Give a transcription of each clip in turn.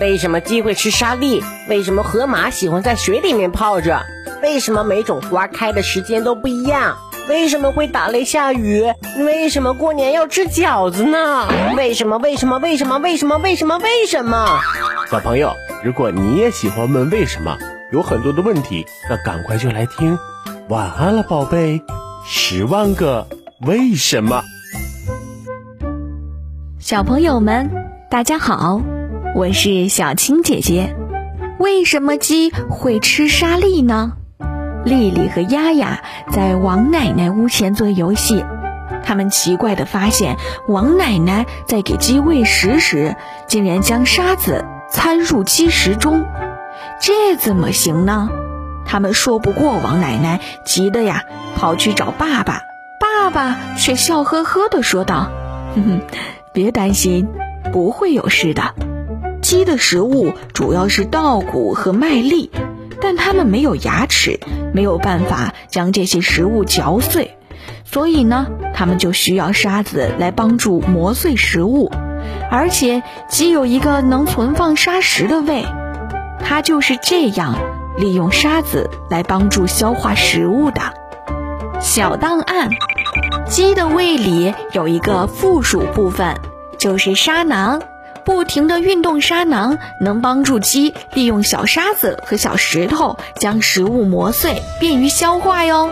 为什么鸡会吃沙粒？为什么河马喜欢在水里面泡着？为什么每种花开的时间都不一样？为什么会打雷下雨？为什么过年要吃饺子呢？为什么？为什么？为什么？为什么？为什么？为什么？小朋友，如果你也喜欢问为什么，有很多的问题，那赶快就来听。晚安了，宝贝，十万个为什么。小朋友们，大家好，我是小青姐姐。为什么鸡会吃沙粒呢？丽丽和丫丫在王奶奶屋前做游戏，他们奇怪地发现，王奶奶在给鸡喂食时，竟然将沙子掺入鸡食中，这怎么行呢？他们说不过王奶奶，急得呀跑去找爸爸，爸爸却笑呵呵地说道：“哼哼，别担心，不会有事的。鸡的食物主要是稻谷和麦粒。”但它们没有牙齿，没有办法将这些食物嚼碎，所以呢，它们就需要沙子来帮助磨碎食物。而且鸡有一个能存放沙石的胃，它就是这样利用沙子来帮助消化食物的。小档案：鸡的胃里有一个附属部分，就是沙囊。不停地运动沙囊，能帮助鸡利用小沙子和小石头将食物磨碎，便于消化哟。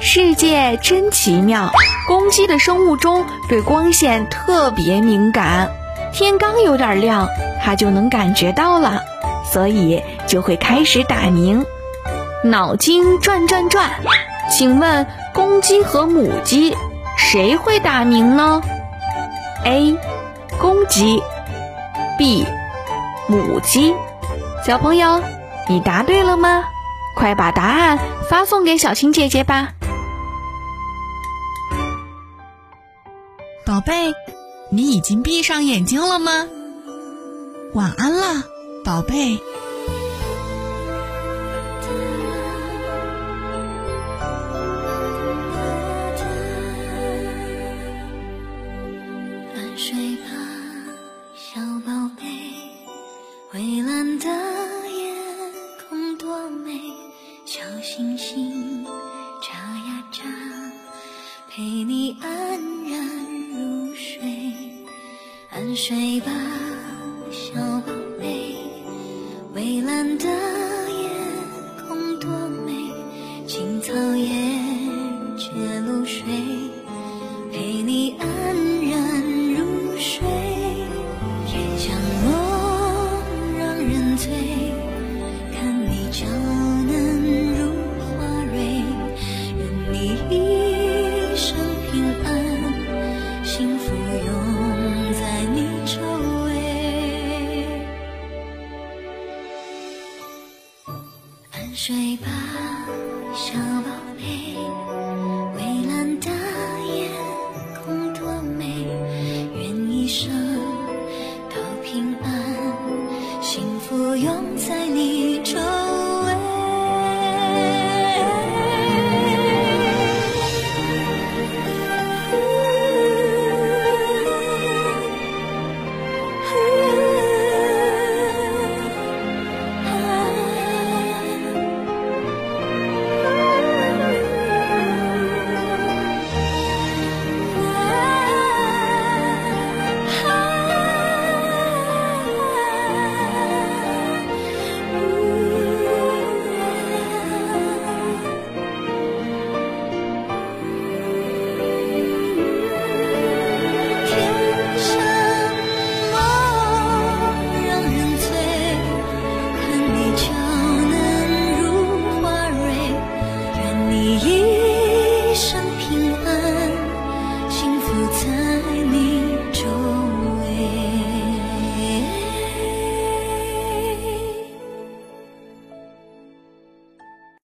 世界真奇妙，公鸡的生物钟对光线特别敏感，天刚有点亮，它就能感觉到了，所以就会开始打鸣。脑筋转转转，请问公鸡和母鸡谁会打鸣呢？A. 公鸡。B，母鸡，小朋友，你答对了吗？快把答案发送给小青姐姐吧。宝贝，你已经闭上眼睛了吗？晚安了，宝贝。小星星眨呀眨，陪你安然入睡。安睡吧，小宝贝。蔚蓝的平安幸福永在你周围。安睡吧小宝贝。